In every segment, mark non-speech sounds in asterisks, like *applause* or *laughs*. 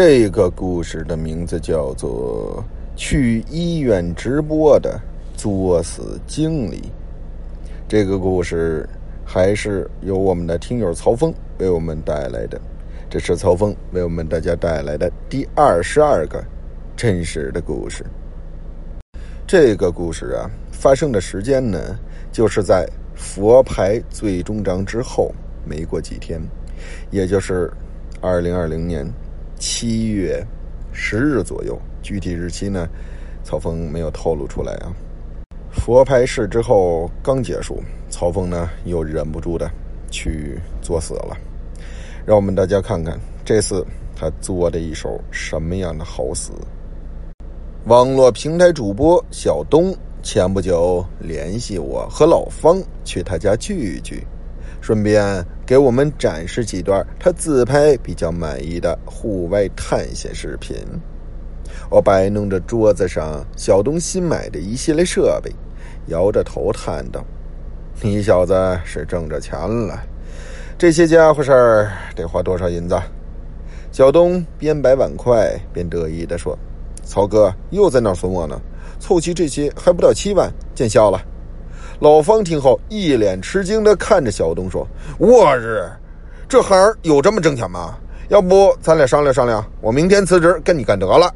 这个故事的名字叫做《去医院直播的作死经理》。这个故事还是由我们的听友曹峰为我们带来的。这是曹峰为我们大家带来的第二十二个真实的故事。这个故事啊，发生的时间呢，就是在佛牌最终章之后没过几天，也就是二零二零年七月十日左右。具体日期呢，曹峰没有透露出来啊。佛牌试之后刚结束，曹峰呢又忍不住的去作死了。让我们大家看看这次他作的一手什么样的好死。网络平台主播小东前不久联系我和老方去他家聚一聚，顺便给我们展示几段他自拍比较满意的户外探险视频。我摆弄着桌子上小东新买的一系列设备，摇着头叹道：“你小子是挣着钱了。”这些家伙事儿得花多少银子？小东边摆碗筷边得意地说：“曹哥又在那损我呢，凑齐这些还不到七万，见笑了。”老方听后一脸吃惊地看着小东说：“我日，这行有这么挣钱吗？要不咱俩商量商量，我明天辞职跟你干得了。”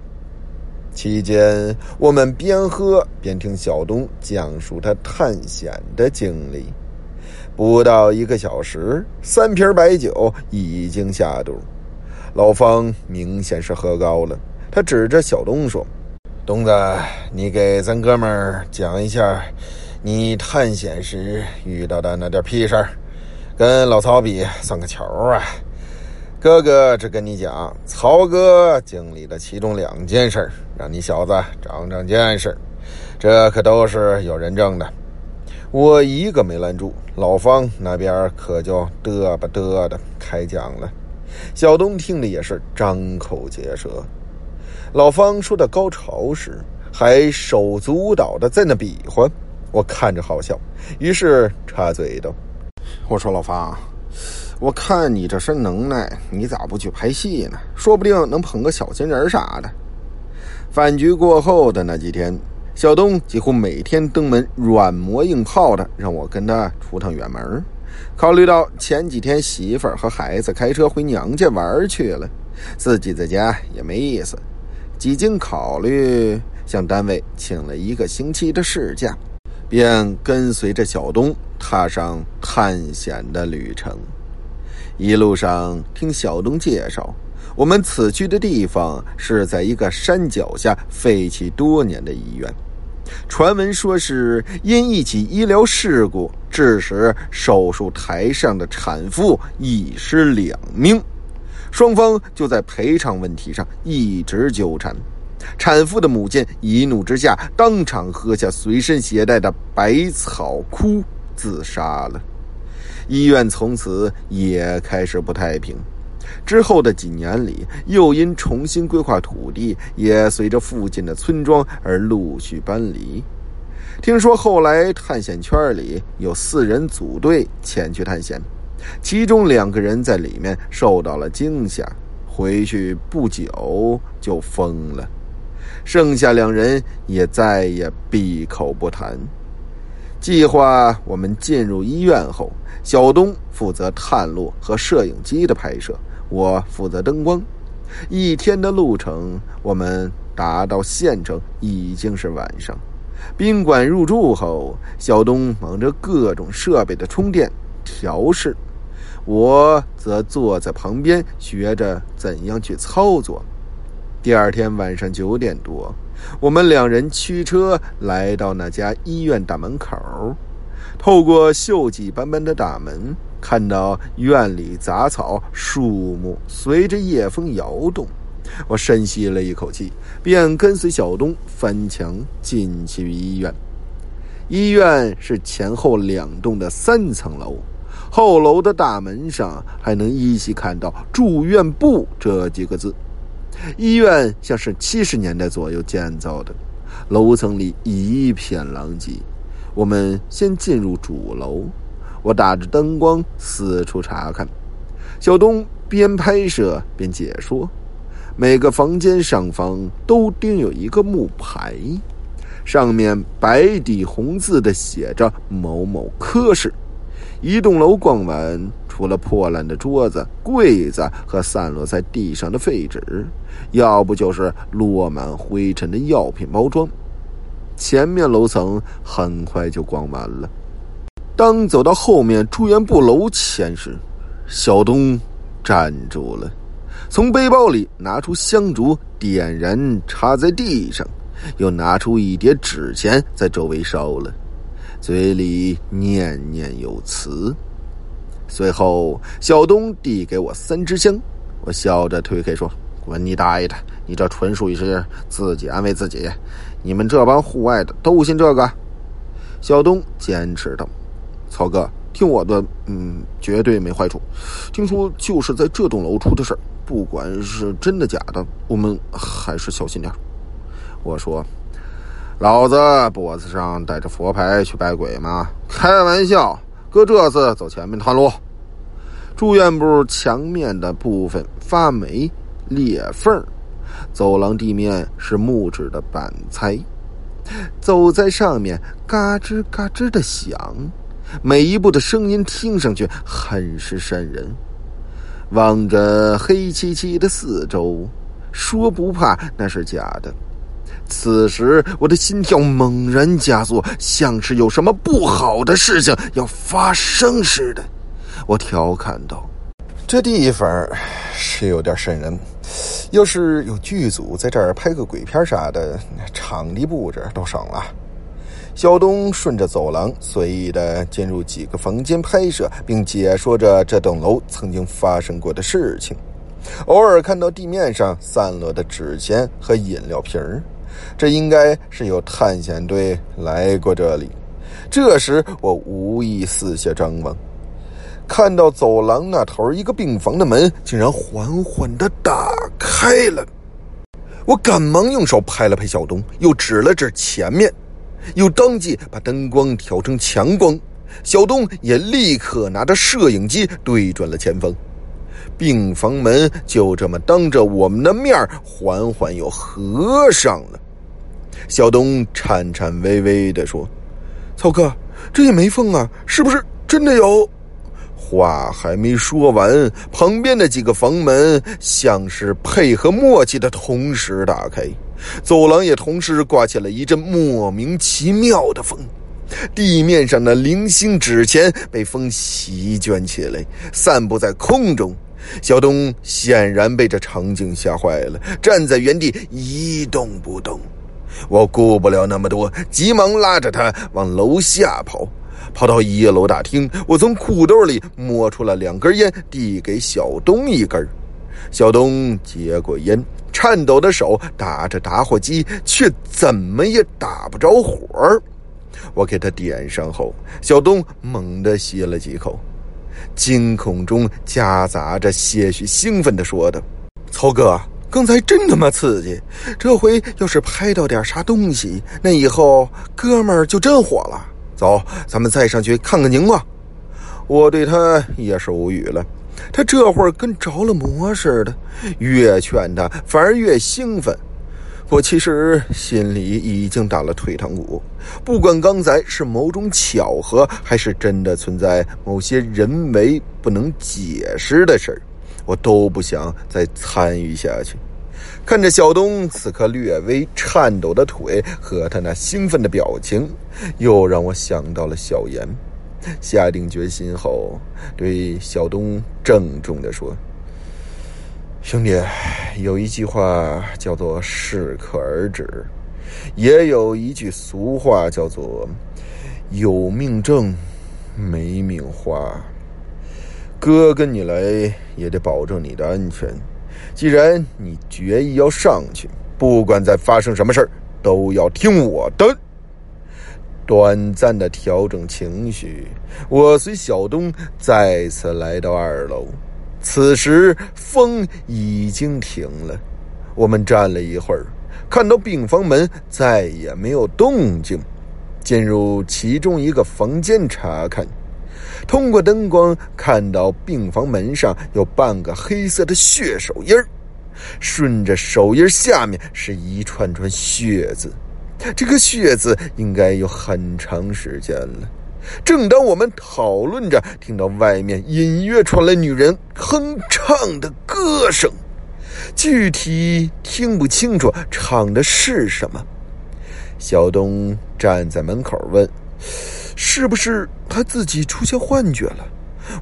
期间，我们边喝边听小东讲述他探险的经历。不到一个小时，三瓶白酒已经下肚。老方明显是喝高了，他指着小东说：“东子，你给咱哥们儿讲一下，你探险时遇到的那点屁事儿，跟老曹比算个球啊！哥哥只跟你讲，曹哥经历的其中两件事，让你小子长长见识，这可都是有人证的。”我一个没拦住，老方那边可就嘚吧嘚的开讲。了。小东听的也是张口结舌。老方说到高潮时，还手足舞蹈的在那比划，我看着好笑，于是插嘴道：“我说老方，我看你这身能耐，你咋不去拍戏呢？说不定能捧个小金人啥的。”饭局过后的那几天。小东几乎每天登门软磨硬泡的，让我跟他出趟远门。考虑到前几天媳妇儿和孩子开车回娘家玩去了，自己在家也没意思。几经考虑，向单位请了一个星期的事假，便跟随着小东踏上探险的旅程。一路上听小东介绍，我们此去的地方是在一个山脚下废弃多年的医院。传闻说是因一起医疗事故，致使手术台上的产妇一尸两命，双方就在赔偿问题上一直纠缠。产妇的母亲一怒之下，当场喝下随身携带的百草枯自杀了。医院从此也开始不太平。之后的几年里，又因重新规划土地，也随着附近的村庄而陆续搬离。听说后来探险圈里有四人组队前去探险，其中两个人在里面受到了惊吓，回去不久就疯了，剩下两人也再也闭口不谈。计划我们进入医院后，小东负责探路和摄影机的拍摄。我负责灯光，一天的路程，我们达到县城已经是晚上。宾馆入住后，小东忙着各种设备的充电调试，我则坐在旁边学着怎样去操作。第二天晚上九点多，我们两人驱车来到那家医院大门口，透过锈迹斑斑的大门。看到院里杂草、树木随着夜风摇动，我深吸了一口气，便跟随小东翻墙进去医院。医院是前后两栋的三层楼，后楼的大门上还能依稀看到“住院部”这几个字。医院像是七十年代左右建造的，楼层里一片狼藉。我们先进入主楼。我打着灯光四处查看，小东边拍摄边解说。每个房间上方都钉有一个木牌，上面白底红字的写着“某某科室”。一栋楼逛完，除了破烂的桌子、柜子和散落在地上的废纸，要不就是落满灰尘的药品包装。前面楼层很快就逛完了。当走到后面住院部楼前时，小东站住了，从背包里拿出香烛，点燃，插在地上，又拿出一叠纸钱，在周围烧了。嘴里念念有词，随后小东递给我三支香，我笑着推开说：“滚你大爷的！你这纯属于是自己安慰自己。你们这帮户外的都信这个？”小东坚持道：“曹哥，听我的，嗯，绝对没坏处。听说就是在这栋楼出的事儿不管是真的假的，我们还是小心点。”我说。老子脖子上带着佛牌去拜鬼吗？开玩笑！哥这次走前面探路。住院部墙面的部分发霉裂缝，走廊地面是木质的板材，走在上面嘎吱嘎吱的响，每一步的声音听上去很是瘆人。望着黑漆漆的四周，说不怕那是假的。此时，我的心跳猛然加速，像是有什么不好的事情要发生似的。我调侃道：“这地方是有点瘆人，要是有剧组在这儿拍个鬼片啥的，场地布置都省了。”小东顺着走廊随意的进入几个房间拍摄，并解说着这栋楼曾经发生过的事情，偶尔看到地面上散落的纸钱和饮料瓶儿。这应该是有探险队来过这里。这时，我无意四下张望，看到走廊那头一个病房的门竟然缓缓的打开了。我赶忙用手拍了拍小东，又指了指前面，又当即把灯光调成强光。小东也立刻拿着摄影机对准了前方，病房门就这么当着我们的面缓缓又合上了。小东颤颤巍巍地说：“曹哥，这也没缝啊，是不是真的有？”话还没说完，旁边的几个房门像是配合默契的同时打开，走廊也同时刮起了一阵莫名其妙的风，地面上的零星纸钱被风席卷起来，散布在空中。小东显然被这场景吓坏了，站在原地一动不动。我顾不了那么多，急忙拉着他往楼下跑。跑到一楼大厅，我从裤兜里摸出了两根烟，递给小东一根。小东接过烟，颤抖的手打着打火机，却怎么也打不着火。我给他点上后，小东猛地吸了几口，惊恐中夹杂着些许兴奋地说道：“曹哥。”刚才真他妈刺激！这回要是拍到点啥东西，那以后哥们儿就真火了。走，咱们再上去看看情况。我对他也是无语了，他这会儿跟着了魔似的，越劝他反而越兴奋。我其实心里已经打了退堂鼓，不管刚才是某种巧合，还是真的存在某些人为不能解释的事儿。我都不想再参与下去。看着小东此刻略微颤抖的腿和他那兴奋的表情，又让我想到了小严。下定决心后，对小东郑重地说：“兄弟，有一句话叫做适可而止，也有一句俗话叫做有命挣，没命花。”哥跟你来也得保证你的安全。既然你决意要上去，不管再发生什么事儿，都要听我的。短暂的调整情绪，我随小东再次来到二楼。此时风已经停了，我们站了一会儿，看到病房门再也没有动静，进入其中一个房间查看。通过灯光看到病房门上有半个黑色的血手印儿，顺着手印下面是一串串血字。这个血字应该有很长时间了。正当我们讨论着，听到外面隐约传来女人哼唱的歌声，具体听不清楚唱的是什么。小东站在门口问：“是不是他自己出现幻觉了？”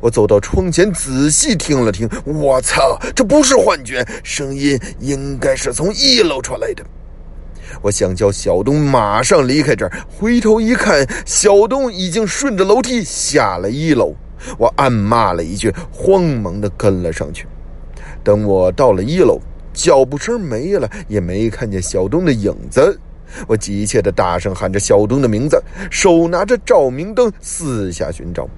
我走到窗前，仔细听了听。我操，这不是幻觉，声音应该是从一楼传来的。我想叫小东马上离开这儿，回头一看，小东已经顺着楼梯下了一楼。我暗骂了一句，慌忙的跟了上去。等我到了一楼，脚步声没了，也没看见小东的影子。我急切的大声喊着小东的名字，手拿着照明灯四下寻找。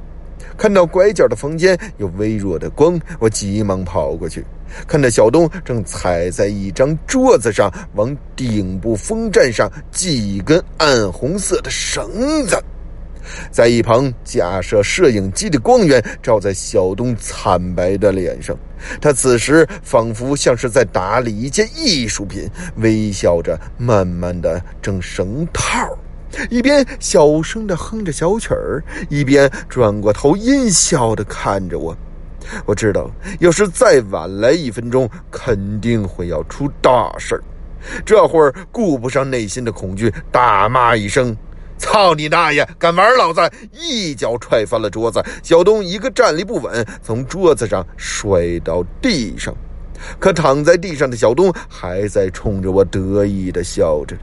看到拐角的房间有微弱的光，我急忙跑过去，看着小东正踩在一张桌子上，往顶部风扇上系一根暗红色的绳子，在一旁架设摄影机的光源照在小东惨白的脸上，他此时仿佛像是在打理一件艺术品，微笑着，慢慢的正绳套。一边小声的哼着小曲儿，一边转过头阴笑的看着我。我知道，要是再晚来一分钟，肯定会要出大事儿。这会儿顾不上内心的恐惧，大骂一声：“操你大爷！敢玩老子！”一脚踹翻了桌子，小东一个站立不稳，从桌子上摔到地上。可躺在地上的小东还在冲着我得意的笑着。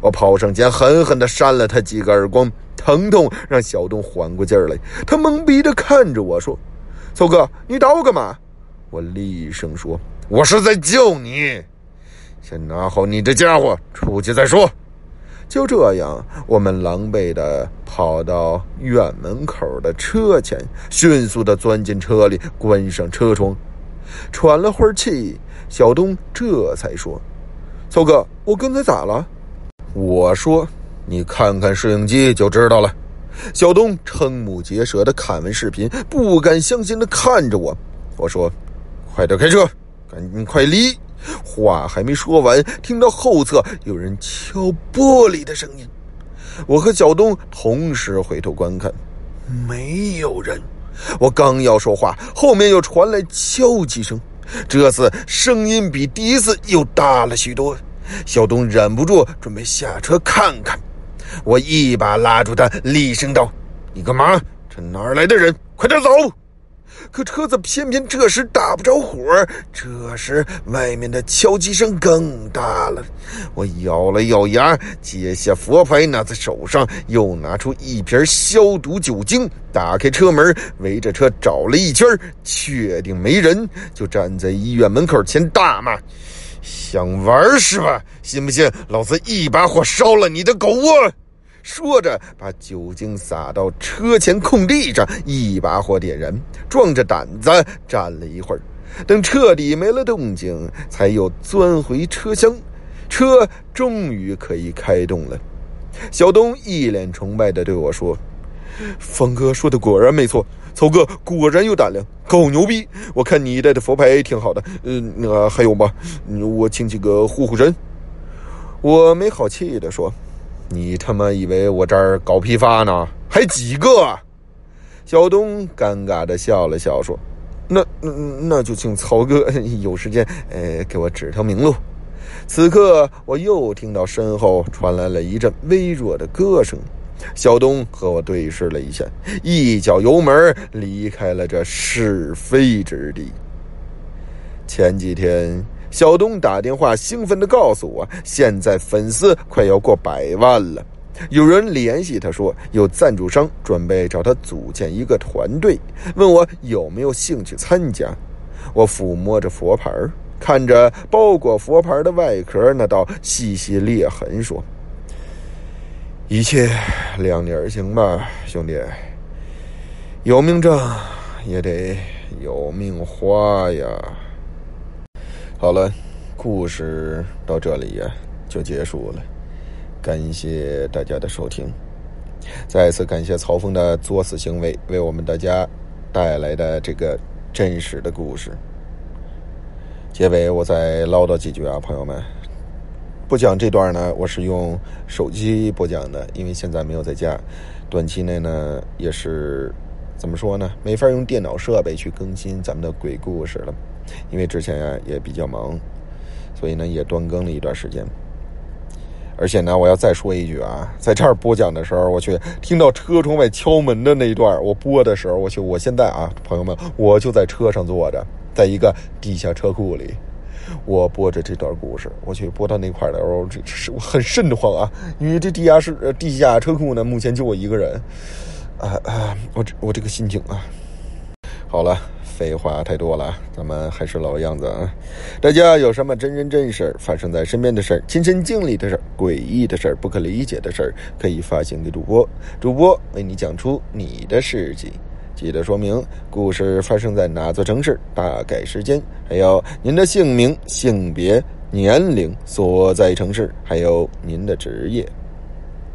我跑上前，狠狠地扇了他几个耳光，疼痛让小东缓过劲儿来。他懵逼地看着我说：“臭哥，你打我干嘛？”我厉声说：“我是在救你，先拿好你的家伙，出去再说。”就这样，我们狼狈地跑到院门口的车前，迅速地钻进车里，关上车窗，喘了会儿气，小东这才说：“臭哥，我刚才咋了？”我说：“你看看摄影机就知道了。”小东瞠目结舌的看完视频，不敢相信的看着我。我说：“快点开车，赶紧快离！”话还没说完，听到后侧有人敲玻璃的声音。我和小东同时回头观看，没有人。我刚要说话，后面又传来敲击声，这次声音比第一次又大了许多。小东忍不住准备下车看看，我一把拉住他，厉声道：“你干嘛？这哪儿来的人？快点走！”可车子偏偏这时打不着火。这时外面的敲击声更大了。我咬了咬牙，接下佛牌拿在手上，又拿出一瓶消毒酒精，打开车门，围着车找了一圈，确定没人，就站在医院门口前大骂。想玩是吧？信不信老子一把火烧了你的狗窝？说着，把酒精洒到车前空地上，一把火点燃，壮着胆子站了一会儿，等彻底没了动静，才又钻回车厢。车终于可以开动了。小东一脸崇拜地对我说：“方哥说的果然没错。”曹哥果然有胆量，够牛逼！我看你带的佛牌挺好的，嗯，那还有吗？我请几个护护神。我没好气的说：“你他妈以为我这儿搞批发呢？还几个？”小东尴尬的笑了笑说：“那那那就请曹哥 *laughs* 有时间，呃，给我指条明路。”此刻，我又听到身后传来了一阵微弱的歌声。小东和我对视了一下，一脚油门离开了这是非之地。前几天，小东打电话兴奋地告诉我，现在粉丝快要过百万了。有人联系他说，有赞助商准备找他组建一个团队，问我有没有兴趣参加。我抚摸着佛牌，看着包裹佛牌的外壳那道细细裂痕，说。一切量力而行吧，兄弟。有命挣也得有命花呀。好了，故事到这里呀就结束了。感谢大家的收听，再次感谢曹峰的作死行为为我们大家带来的这个真实的故事。结尾我再唠叨几句啊，朋友们。播讲这段呢，我是用手机播讲的，因为现在没有在家，短期内呢也是怎么说呢，没法用电脑设备去更新咱们的鬼故事了，因为之前呀也比较忙，所以呢也断更了一段时间。而且呢，我要再说一句啊，在这儿播讲的时候，我去听到车窗外敲门的那一段，我播的时候，我去，我现在啊，朋友们，我就在车上坐着，在一个地下车库里。我播着这段故事，我去播到那块的时候，这是我很瘆得慌啊！因为这地下室、地下车库呢，目前就我一个人，啊啊，我这我这个心情啊，好了，废话太多了，咱们还是老样子啊！大家有什么真人真事发生在身边的事儿、亲身经历的事儿、诡异的事儿、不可理解的事儿，可以发信给主播，主播为你讲出你的事迹。记得说明故事发生在哪座城市，大概时间，还有您的姓名、性别、年龄、所在城市，还有您的职业。